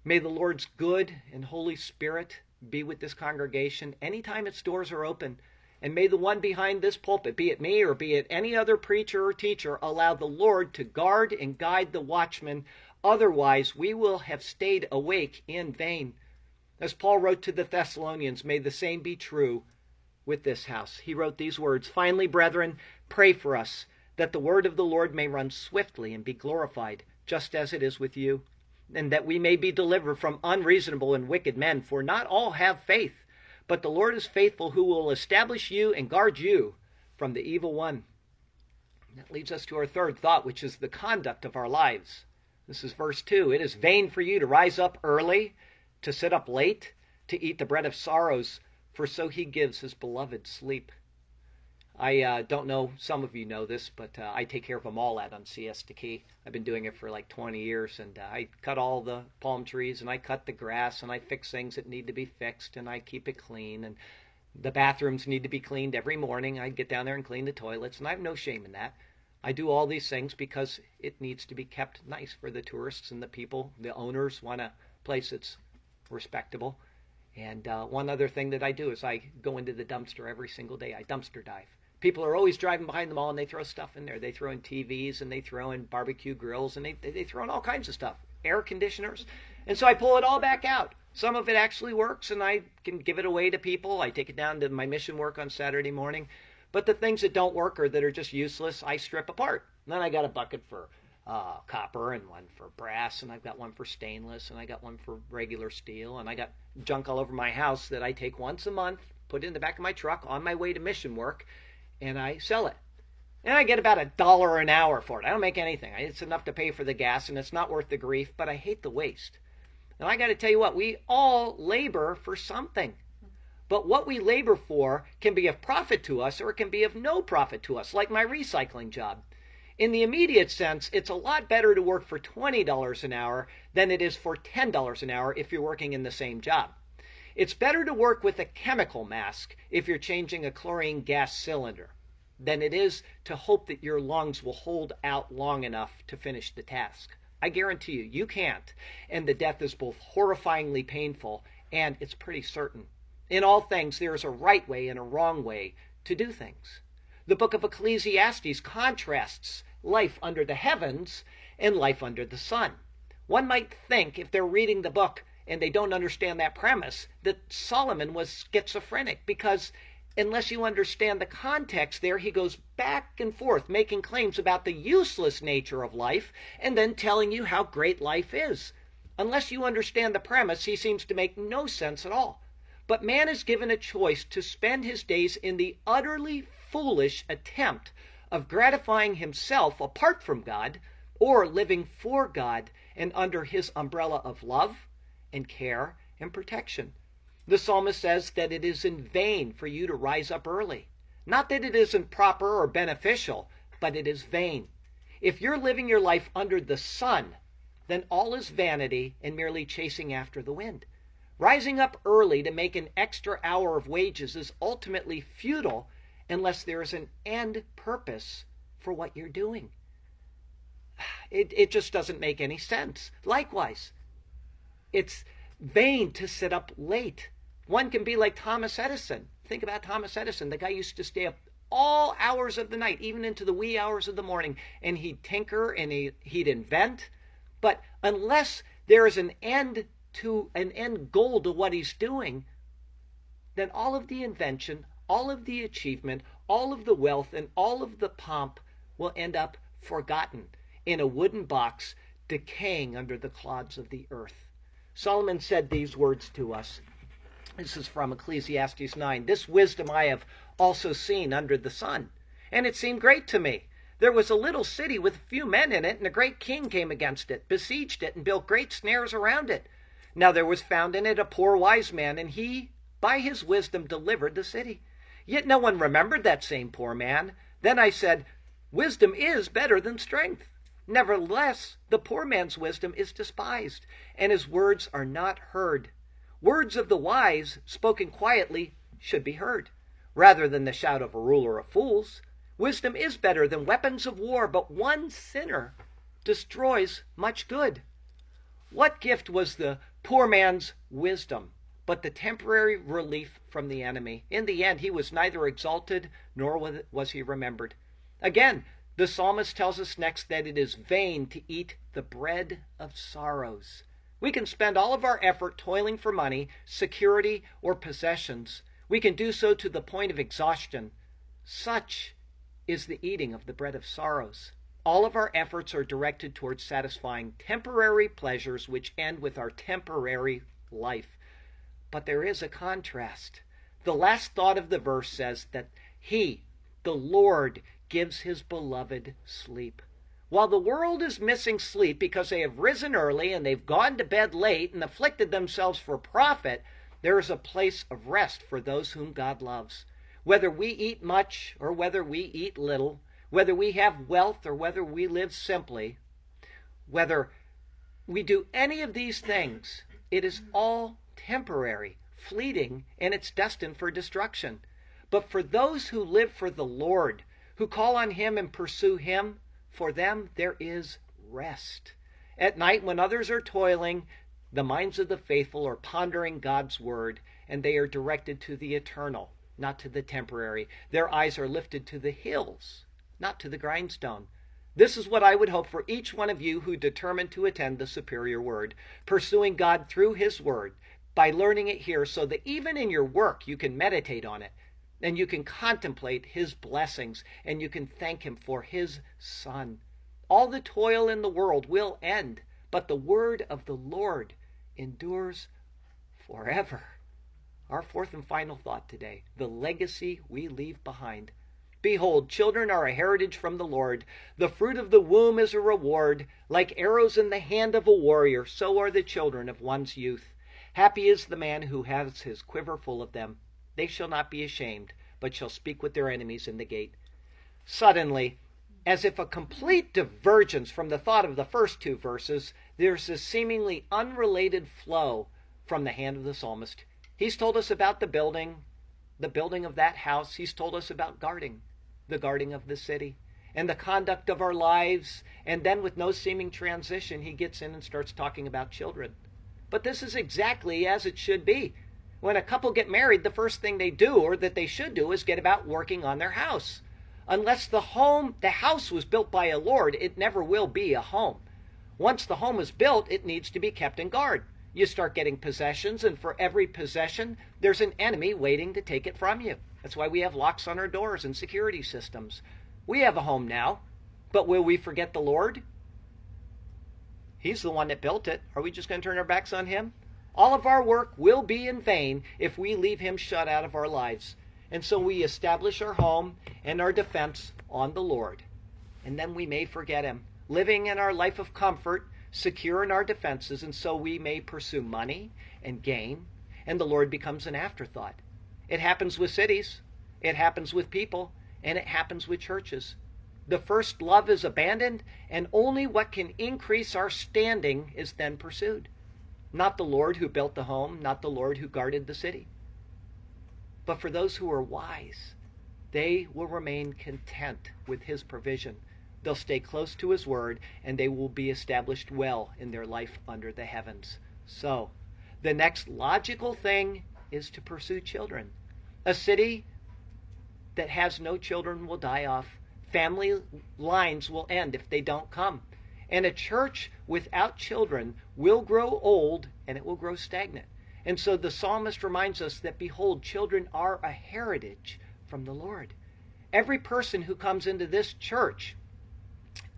S1: May the Lord's good and Holy Spirit be with this congregation anytime its doors are open. And may the one behind this pulpit, be it me or be it any other preacher or teacher, allow the Lord to guard and guide the watchman. Otherwise, we will have stayed awake in vain. As Paul wrote to the Thessalonians, may the same be true with this house. He wrote these words Finally, brethren, pray for us, that the word of the Lord may run swiftly and be glorified, just as it is with you and that we may be delivered from unreasonable and wicked men. For not all have faith, but the Lord is faithful, who will establish you and guard you from the evil one. That leads us to our third thought, which is the conduct of our lives. This is verse 2. It is vain for you to rise up early, to sit up late, to eat the bread of sorrows, for so he gives his beloved sleep. I uh, don't know, some of you know this, but uh, I take care of them all out on Siesta Key. I've been doing it for like 20 years, and uh, I cut all the palm trees, and I cut the grass, and I fix things that need to be fixed, and I keep it clean, and the bathrooms need to be cleaned every morning. I get down there and clean the toilets, and I have no shame in that. I do all these things because it needs to be kept nice for the tourists and the people. The owners want a place that's respectable. And uh, one other thing that I do is I go into the dumpster every single day. I dumpster dive people are always driving behind the mall and they throw stuff in there. They throw in TVs and they throw in barbecue grills and they they throw in all kinds of stuff, air conditioners. And so I pull it all back out. Some of it actually works and I can give it away to people. I take it down to my mission work on Saturday morning. But the things that don't work or that are just useless, I strip apart. And then I got a bucket for uh, copper and one for brass, and I've got one for stainless, and I got one for regular steel, and I got junk all over my house that I take once a month, put it in the back of my truck on my way to mission work, and I sell it. And I get about a dollar an hour for it. I don't make anything. It's enough to pay for the gas, and it's not worth the grief, but I hate the waste. And I got to tell you what, we all labor for something. But what we labor for can be of profit to us or it can be of no profit to us, like my recycling job. In the immediate sense, it's a lot better to work for $20 an hour than it is for $10 an hour if you're working in the same job. It's better to work with a chemical mask if you're changing a chlorine gas cylinder than it is to hope that your lungs will hold out long enough to finish the task. I guarantee you, you can't. And the death is both horrifyingly painful and it's pretty certain. In all things, there is a right way and a wrong way to do things. The book of Ecclesiastes contrasts life under the heavens and life under the sun. One might think, if they're reading the book and they don't understand that premise, that Solomon was schizophrenic because unless you understand the context there, he goes back and forth making claims about the useless nature of life and then telling you how great life is. Unless you understand the premise, he seems to make no sense at all. But man is given a choice to spend his days in the utterly foolish attempt of gratifying himself apart from God or living for God and under his umbrella of love and care and protection. The psalmist says that it is in vain for you to rise up early. Not that it isn't proper or beneficial, but it is vain. If you're living your life under the sun, then all is vanity and merely chasing after the wind. Rising up early to make an extra hour of wages is ultimately futile unless there is an end purpose for what you're doing. It, it just doesn't make any sense. Likewise, it's vain to sit up late. One can be like Thomas Edison. Think about Thomas Edison. The guy used to stay up all hours of the night, even into the wee hours of the morning, and he'd tinker and he, he'd invent. But unless there is an end to an end goal to what he's doing, then all of the invention, all of the achievement, all of the wealth, and all of the pomp will end up forgotten in a wooden box decaying under the clods of the earth. Solomon said these words to us. This is from Ecclesiastes 9. This wisdom I have also seen under the sun, and it seemed great to me. There was a little city with a few men in it, and a great king came against it, besieged it, and built great snares around it. Now there was found in it a poor wise man, and he by his wisdom delivered the city. Yet no one remembered that same poor man. Then I said, Wisdom is better than strength. Nevertheless, the poor man's wisdom is despised, and his words are not heard. Words of the wise, spoken quietly, should be heard, rather than the shout of a ruler of fools. Wisdom is better than weapons of war, but one sinner destroys much good. What gift was the poor man's wisdom, but the temporary relief from the enemy. In the end, he was neither exalted nor was he remembered. Again, the psalmist tells us next that it is vain to eat the bread of sorrows. We can spend all of our effort toiling for money, security, or possessions. We can do so to the point of exhaustion. Such is the eating of the bread of sorrows. All of our efforts are directed towards satisfying temporary pleasures which end with our temporary life. But there is a contrast. The last thought of the verse says that He, the Lord, gives His beloved sleep. While the world is missing sleep because they have risen early and they've gone to bed late and afflicted themselves for profit, there is a place of rest for those whom God loves. Whether we eat much or whether we eat little, whether we have wealth or whether we live simply, whether we do any of these things, it is all temporary, fleeting, and it's destined for destruction. But for those who live for the Lord, who call on Him and pursue Him, for them there is rest. At night, when others are toiling, the minds of the faithful are pondering God's word, and they are directed to the eternal, not to the temporary. Their eyes are lifted to the hills, not to the grindstone. This is what I would hope for each one of you who determined to attend the superior word, pursuing God through his word, by learning it here so that even in your work you can meditate on it and you can contemplate his blessings and you can thank him for his son. All the toil in the world will end, but the word of the Lord endures forever. Our fourth and final thought today the legacy we leave behind. Behold, children are a heritage from the Lord. The fruit of the womb is a reward. Like arrows in the hand of a warrior, so are the children of one's youth. Happy is the man who has his quiver full of them. They shall not be ashamed, but shall speak with their enemies in the gate. Suddenly, as if a complete divergence from the thought of the first two verses, there's a seemingly unrelated flow from the hand of the psalmist. He's told us about the building, the building of that house. He's told us about guarding the guarding of the city and the conduct of our lives. And then, with no seeming transition, he gets in and starts talking about children. But this is exactly as it should be. When a couple get married, the first thing they do, or that they should do, is get about working on their house. Unless the home, the house was built by a Lord, it never will be a home. Once the home is built, it needs to be kept in guard. You start getting possessions, and for every possession, there's an enemy waiting to take it from you. That's why we have locks on our doors and security systems. We have a home now, but will we forget the Lord? He's the one that built it. Are we just going to turn our backs on him? All of our work will be in vain if we leave him shut out of our lives. And so we establish our home and our defense on the Lord. And then we may forget him, living in our life of comfort, secure in our defenses, and so we may pursue money and gain, and the Lord becomes an afterthought. It happens with cities, it happens with people, and it happens with churches. The first love is abandoned, and only what can increase our standing is then pursued. Not the Lord who built the home, not the Lord who guarded the city. But for those who are wise, they will remain content with his provision. They'll stay close to his word, and they will be established well in their life under the heavens. So, the next logical thing is to pursue children. A city that has no children will die off. Family lines will end if they don't come. And a church without children will grow old and it will grow stagnant. And so the psalmist reminds us that, behold, children are a heritage from the Lord. Every person who comes into this church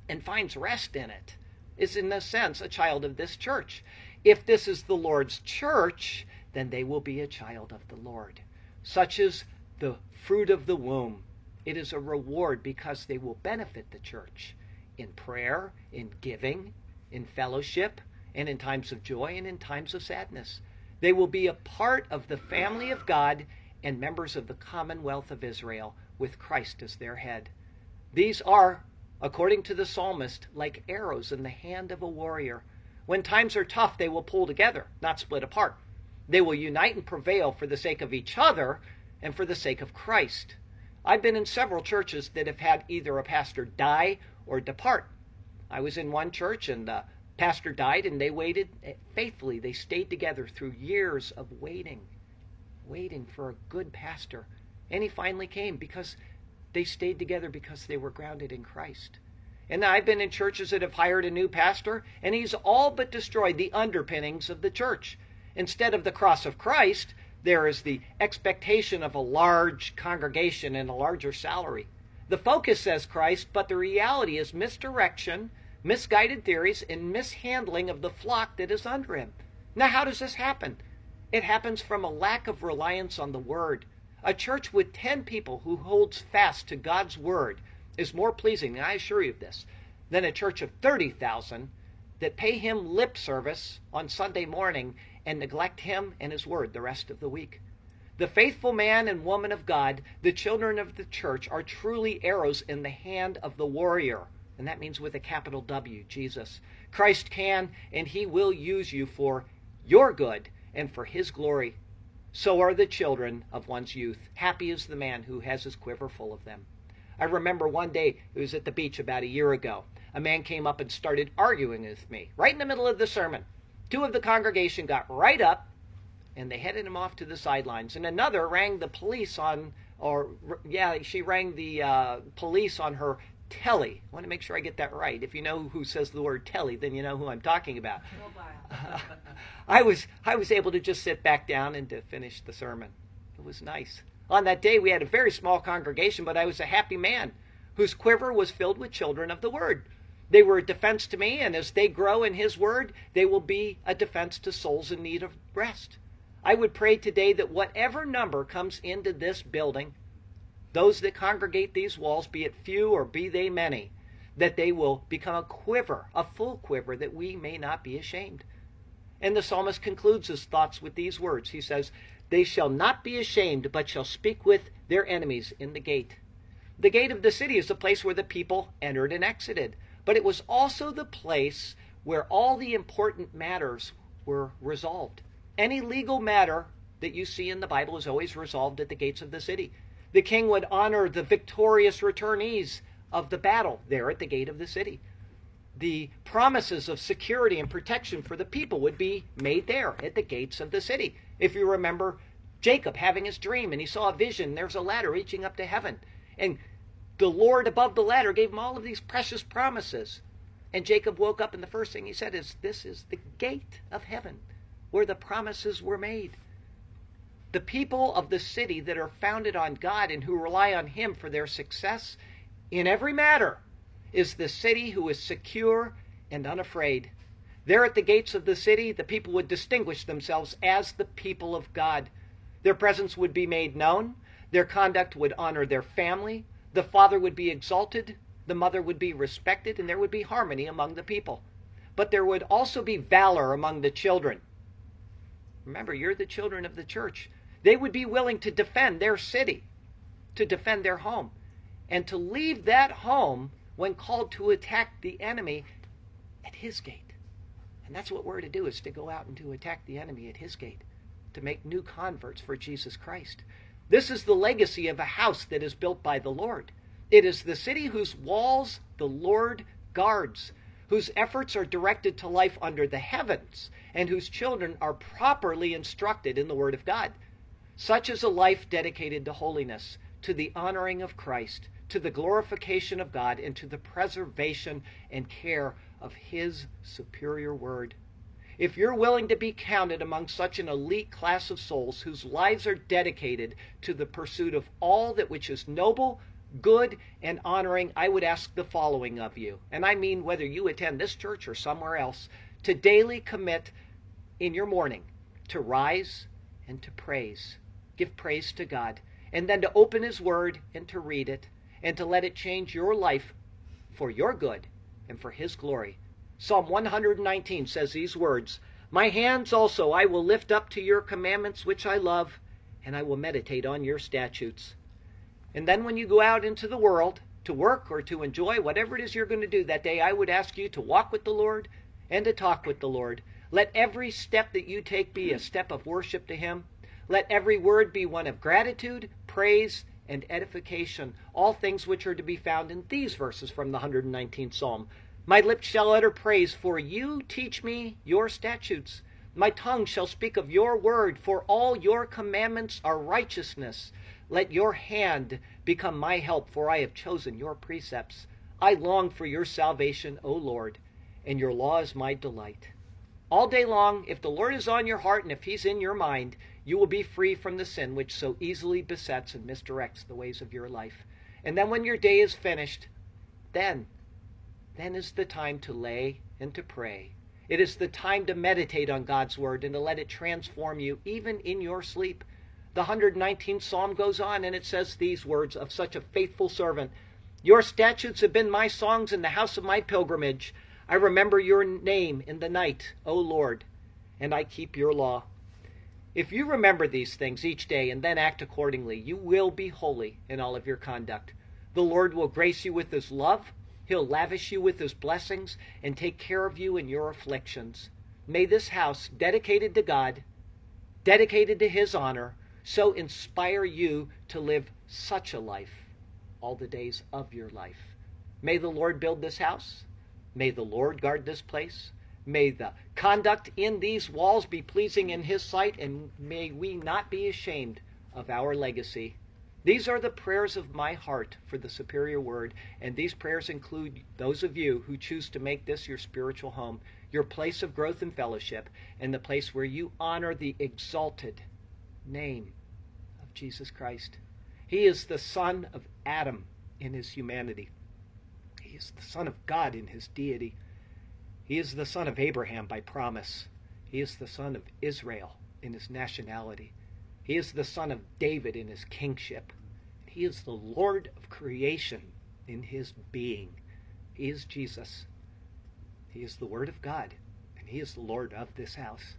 S1: and finds rest in it is, in a sense, a child of this church. If this is the Lord's church, then they will be a child of the Lord. Such is the fruit of the womb. It is a reward because they will benefit the church in prayer, in giving, in fellowship, and in times of joy and in times of sadness. They will be a part of the family of God and members of the commonwealth of Israel with Christ as their head. These are, according to the psalmist, like arrows in the hand of a warrior. When times are tough, they will pull together, not split apart. They will unite and prevail for the sake of each other and for the sake of Christ. I've been in several churches that have had either a pastor die or depart. I was in one church and the pastor died and they waited faithfully. They stayed together through years of waiting, waiting for a good pastor. And he finally came because they stayed together because they were grounded in Christ. And I've been in churches that have hired a new pastor, and he's all but destroyed the underpinnings of the church. Instead of the cross of Christ, there is the expectation of a large congregation and a larger salary. The focus says Christ, but the reality is misdirection misguided theories, and mishandling of the flock that is under him. Now, how does this happen? It happens from a lack of reliance on the Word. A church with 10 people who holds fast to God's Word is more pleasing, and I assure you of this, than a church of 30,000 that pay Him lip service on Sunday morning and neglect Him and His Word the rest of the week. The faithful man and woman of God, the children of the church, are truly arrows in the hand of the warrior and that means with a capital W, Jesus. Christ can and he will use you for your good and for his glory. So are the children of one's youth. Happy is the man who has his quiver full of them. I remember one day, it was at the beach about a year ago. A man came up and started arguing with me right in the middle of the sermon. Two of the congregation got right up and they headed him off to the sidelines. And another rang the police on, or yeah, she rang the uh, police on her telly. I want to make sure I get that right. If you know who says the word telly, then you know who I'm talking about. I was I was able to just sit back down and to finish the sermon. It was nice. On that day we had a very small congregation, but I was a happy man whose quiver was filled with children of the word. They were a defense to me, and as they grow in his word, they will be a defense to souls in need of rest. I would pray today that whatever number comes into this building those that congregate these walls, be it few or be they many, that they will become a quiver, a full quiver, that we may not be ashamed. And the psalmist concludes his thoughts with these words. He says, They shall not be ashamed, but shall speak with their enemies in the gate. The gate of the city is the place where the people entered and exited, but it was also the place where all the important matters were resolved. Any legal matter that you see in the Bible is always resolved at the gates of the city. The king would honor the victorious returnees of the battle there at the gate of the city. The promises of security and protection for the people would be made there at the gates of the city. If you remember Jacob having his dream and he saw a vision, there's a ladder reaching up to heaven. And The Lord above the ladder gave him all of these precious promises. And Jacob woke up, and the first thing he said is, This is the gate of heaven where the promises were made. The people of the city that are founded on God and who rely on Him for their success in every matter is the city who is secure and unafraid. There at the gates of the city, the people would distinguish themselves as the people of God. Their presence would be made known. Their conduct would honor their family. The father would be exalted. The mother would be respected. And there would be harmony among the people. But there would also be valor among the children. Remember, you're the children of the church. They would be willing to defend their city, to defend their home, and to leave that home when called to attack the enemy at his gate. And that's what we're to do is to go out and to attack the enemy at his gate, to make new converts for Jesus Christ. This is the legacy of a house that is built by the Lord. It is the city whose walls the Lord guards, whose efforts are directed to life under the heavens, and whose children are properly instructed in the Word of God. Such is a life dedicated to holiness, to the honoring of Christ, to the glorification of God, and to the preservation and care of His superior word. If you're willing to be counted among such an elite class of souls whose lives are dedicated to the pursuit of all that which is noble, good, and honoring, I would ask the following of you. And I mean whether you attend this church or somewhere else, to daily commit in your morning to rise and to praise. Give praise to God. And then to open His Word and to read it and to let it change your life for your good and for His glory. Psalm 119 says these words My hands also I will lift up to your commandments which I love, and I will meditate on your statutes. And then when you go out into the world to work or to enjoy whatever it is you're going to do that day, I would ask you to walk with the Lord and to talk with the Lord. Let every step that you take be a step of worship to Him. Let every word be one of gratitude, praise, and edification, all things which are to be found in these verses from the 119th Psalm. My lips shall utter praise, for you teach me your statutes. My tongue shall speak of your word, for all your commandments are righteousness. Let your hand become my help, for I have chosen your precepts. I long for your salvation, O Lord, and your law is my delight. All day long, if the Lord is on your heart and if he's in your mind, you will be free from the sin which so easily besets and misdirects the ways of your life. And then when your day is finished, then, then is the time to lay and to pray. It is the time to meditate on God's word and to let it transform you even in your sleep. The 119th Psalm goes on and it says these words of such a faithful servant Your statutes have been my songs in the house of my pilgrimage. I remember your name in the night, O Lord, and I keep your law. If you remember these things each day and then act accordingly, you will be holy in all of your conduct. The Lord will grace you with his love, he'll lavish you with his blessings, and take care of you in your afflictions. May this house, dedicated to God, dedicated to his honor, so inspire you to live such a life all the days of your life. May the Lord build this house. May the Lord guard this place. May the conduct in these walls be pleasing in His sight, and may we not be ashamed of our legacy. These are the prayers of my heart for the superior word, and these prayers include those of you who choose to make this your spiritual home, your place of growth and fellowship, and the place where you honor the exalted name of Jesus Christ. He is the son of Adam in his humanity. He is the son of God in his deity. He is the son of Abraham by promise. He is the son of Israel in his nationality. He is the son of David in his kingship. He is the Lord of creation in his being. He is Jesus. He is the Word of God, and He is the Lord of this house.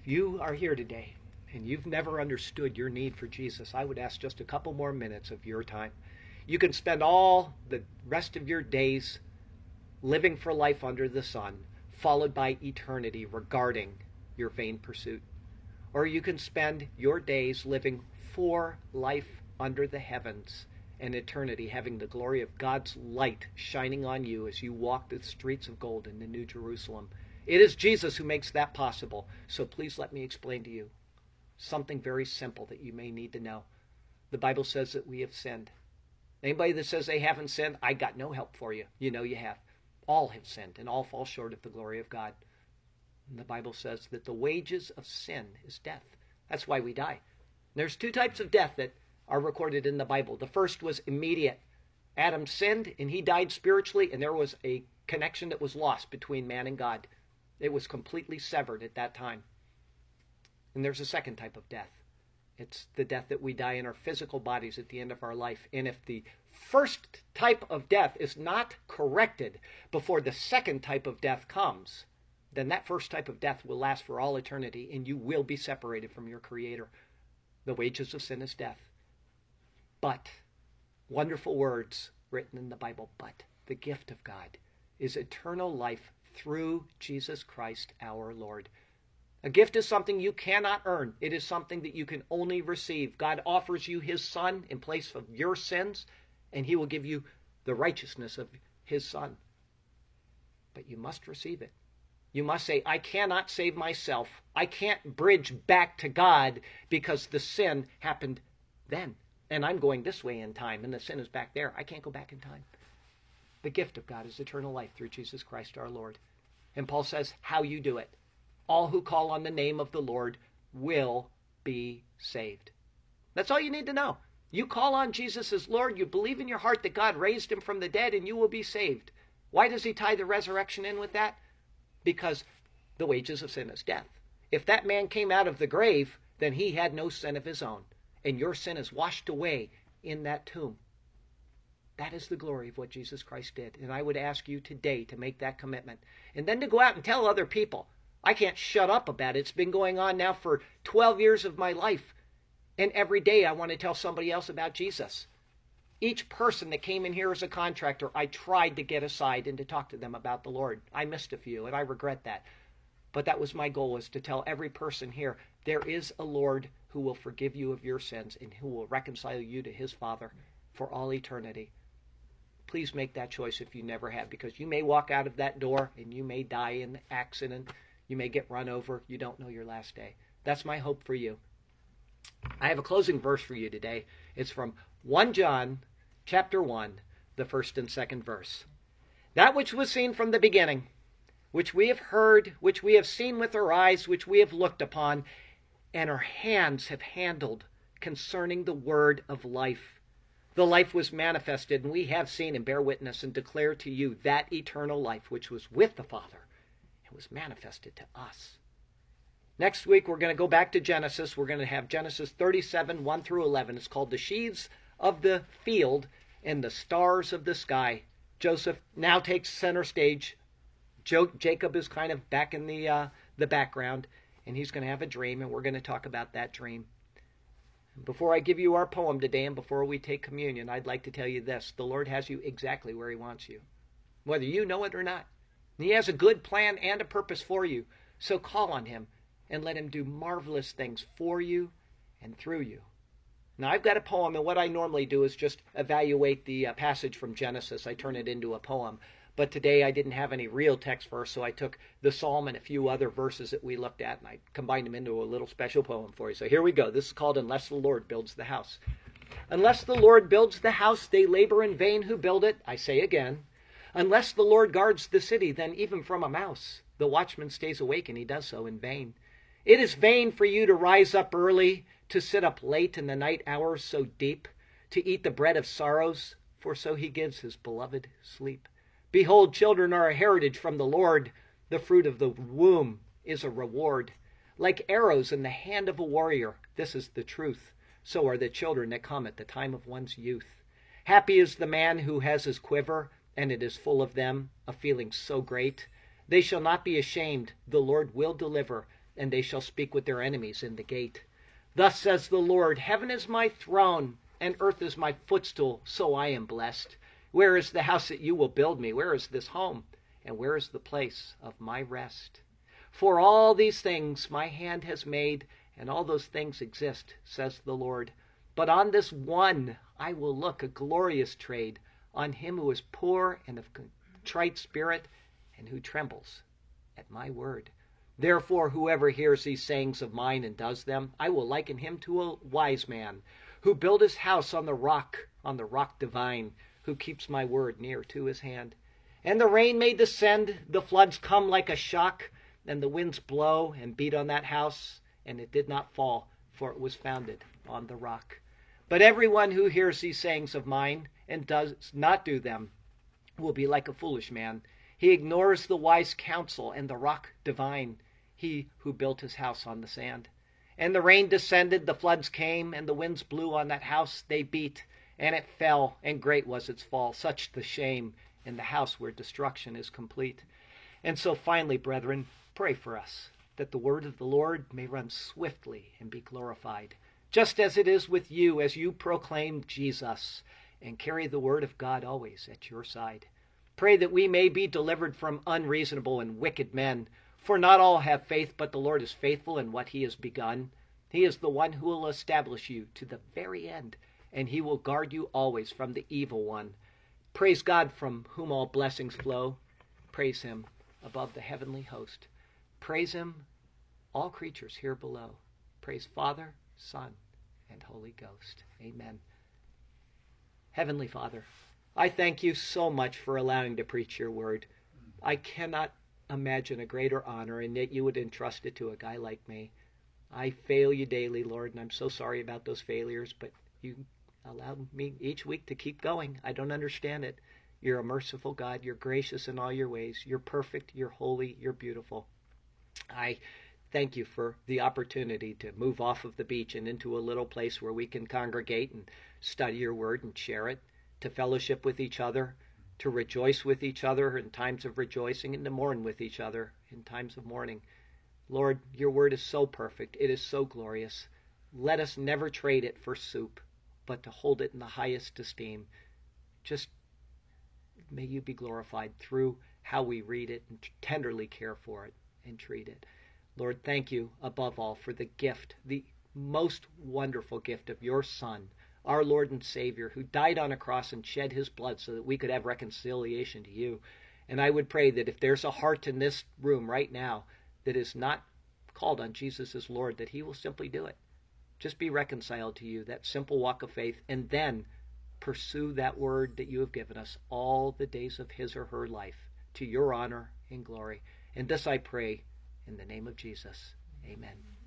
S1: If you are here today and you've never understood your need for Jesus, I would ask just a couple more minutes of your time. You can spend all the rest of your days living for life under the sun, followed by eternity regarding your vain pursuit. Or you can spend your days living for life under the heavens and eternity, having the glory of God's light shining on you as you walk the streets of gold in the New Jerusalem. It is Jesus who makes that possible. So please let me explain to you something very simple that you may need to know. The Bible says that we have sinned Anybody that says they haven't sinned, I got no help for you. You know you have. All have sinned and all fall short of the glory of God. The Bible says that the wages of sin is death. That's why we die. There's two types of death that are recorded in the Bible. The first was immediate. Adam sinned and he died spiritually, and there was a connection that was lost between man and God. It was completely severed at that time. And there's a second type of death. It's the death that we die in our physical bodies at the end of our life. And if the first type of death is not corrected before the second type of death comes, then that first type of death will last for all eternity and you will be separated from your Creator. The wages of sin is death. But, wonderful words written in the Bible, but the gift of God is eternal life through Jesus Christ our Lord. A gift is something you cannot earn. It is something that you can only receive. God offers you his son in place of your sins, and he will give you the righteousness of his son. But you must receive it. You must say, I cannot save myself. I can't bridge back to God because the sin happened then. And I'm going this way in time, and the sin is back there. I can't go back in time. The gift of God is eternal life through Jesus Christ our Lord. And Paul says, How you do it. All who call on the name of the Lord will be saved. That's all you need to know. You call on Jesus as Lord, you believe in your heart that God raised him from the dead, and you will be saved. Why does he tie the resurrection in with that? Because the wages of sin is death. If that man came out of the grave, then he had no sin of his own, and your sin is washed away in that tomb. That is the glory of what Jesus Christ did. And I would ask you today to make that commitment. And then to go out and tell other people. I can't shut up about it. It's been going on now for 12 years of my life. And every day I want to tell somebody else about Jesus. Each person that came in here as a contractor, I tried to get aside and to talk to them about the Lord. I missed a few, and I regret that. But that was my goal, was to tell every person here, there is a Lord who will forgive you of your sins and who will reconcile you to his Father for all eternity. Please make that choice if you never have, because you may walk out of that door and you may die in an accident. You may get run over. You don't know your last day. That's my hope for you. I have a closing verse for you today. It's from 1 John chapter 1, the first and second verse. That which was seen from the beginning, which we have heard, which we have seen with our eyes, which we have looked upon, and our hands have handled concerning the word of life. The life was manifested, and we have seen and bear witness and declare to you that eternal life which was with the Father and was manifested to us. Next week, we're going to go back to Genesis. We're going to have Genesis 37, 1 through 11. It's called The Sheaves of the Field and the stars of the sky. Joseph now takes center stage. Jo- Jacob is kind of back in the uh, the background, and he's going to have a dream, and we're going to talk about that dream. Before I give you our poem today, and before we take communion, I'd like to tell you this: the Lord has you exactly where He wants you, whether you know it or not. He has a good plan and a purpose for you. So call on Him and let Him do marvelous things for you and through you. Now, I've got a poem, and what I normally do is just evaluate the uh, passage from Genesis. I turn it into a poem. But today I didn't have any real text verse, so I took the psalm and a few other verses that we looked at, and I combined them into a little special poem for you. So here we go. This is called Unless the Lord Builds the House. Unless the Lord builds the house, they labor in vain who build it. I say again. Unless the Lord guards the city, then even from a mouse, the watchman stays awake, and he does so in vain. It is vain for you to rise up early to sit up late in the night hours so deep, to eat the bread of sorrows, for so he gives his beloved sleep. Behold, children are a heritage from the Lord, the fruit of the womb is a reward. Like arrows in the hand of a warrior, this is the truth. So are the children that come at the time of one's youth. Happy is the man who has his quiver, and it is full of them, a feeling so great. They shall not be ashamed, the Lord will deliver, and they shall speak with their enemies in the gate. Thus says the Lord Heaven is my throne, and earth is my footstool, so I am blessed. Where is the house that you will build me? Where is this home? And where is the place of my rest? For all these things my hand has made, and all those things exist, says the Lord. But on this one I will look, a glorious trade, on him who is poor and of contrite spirit, and who trembles at my word. Therefore, whoever hears these sayings of mine and does them, I will liken him to a wise man who built his house on the rock. on the rock divine, who keeps my word near to his hand. And the rain may descend, the floods come like a shock, and the winds blow and beat on that house, and it did not fall, for it was founded on the rock. But everyone who hears these sayings of mine and does not do them will be like a foolish man. He ignores the wise counsel and the rock divine, he who built his house on the sand. And the rain descended, the floods came, and the winds blew on that house they beat, and it fell, and great was its fall, such the shame in the house where destruction is complete. And so finally, brethren, pray for us, that the word of the Lord may run swiftly and be glorified, just as it is with you as you proclaim Jesus and carry the word of God always at your side. Pray that we may be delivered from unreasonable and wicked men, for not all have faith, but the Lord is faithful in what he has begun. He is the one who will establish you to the very end, and he will guard you always from the evil one. Praise God from whom all blessings flow. Praise him above the heavenly host. Praise him, all creatures here below. Praise Father, Son, and Holy Ghost. Amen. Heavenly Father, I thank you so much for allowing to preach your word. I cannot imagine a greater honor, and yet you would entrust it to a guy like me. I fail you daily, Lord, and I'm so sorry about those failures, but you allow me each week to keep going. I don't understand it. You're a merciful God. You're gracious in all your ways. You're perfect. You're holy. You're beautiful. I thank you for the opportunity to move off of the beach and into a little place where we can congregate and study your word and share it, to fellowship with each other, to rejoice with each other in times of rejoicing, and to mourn with each other in times of mourning. Lord, your word is so perfect. It is so glorious. Let us never trade it for soup, but to hold it in the highest esteem. Just may you be glorified through how we read it and tenderly care for it and treat it. Lord, thank you above all for the gift, the most wonderful gift of your Son our Lord and Savior, who died on a cross and shed his blood so that we could have reconciliation to you. And I would pray that if there's a heart in this room right now that is not called on Jesus as Lord, that he will simply do it. Just be reconciled to you, that simple walk of faith, and then pursue that word that you have given us all the days of his or her life to your honor and glory. And this I pray in the name of Jesus. Amen.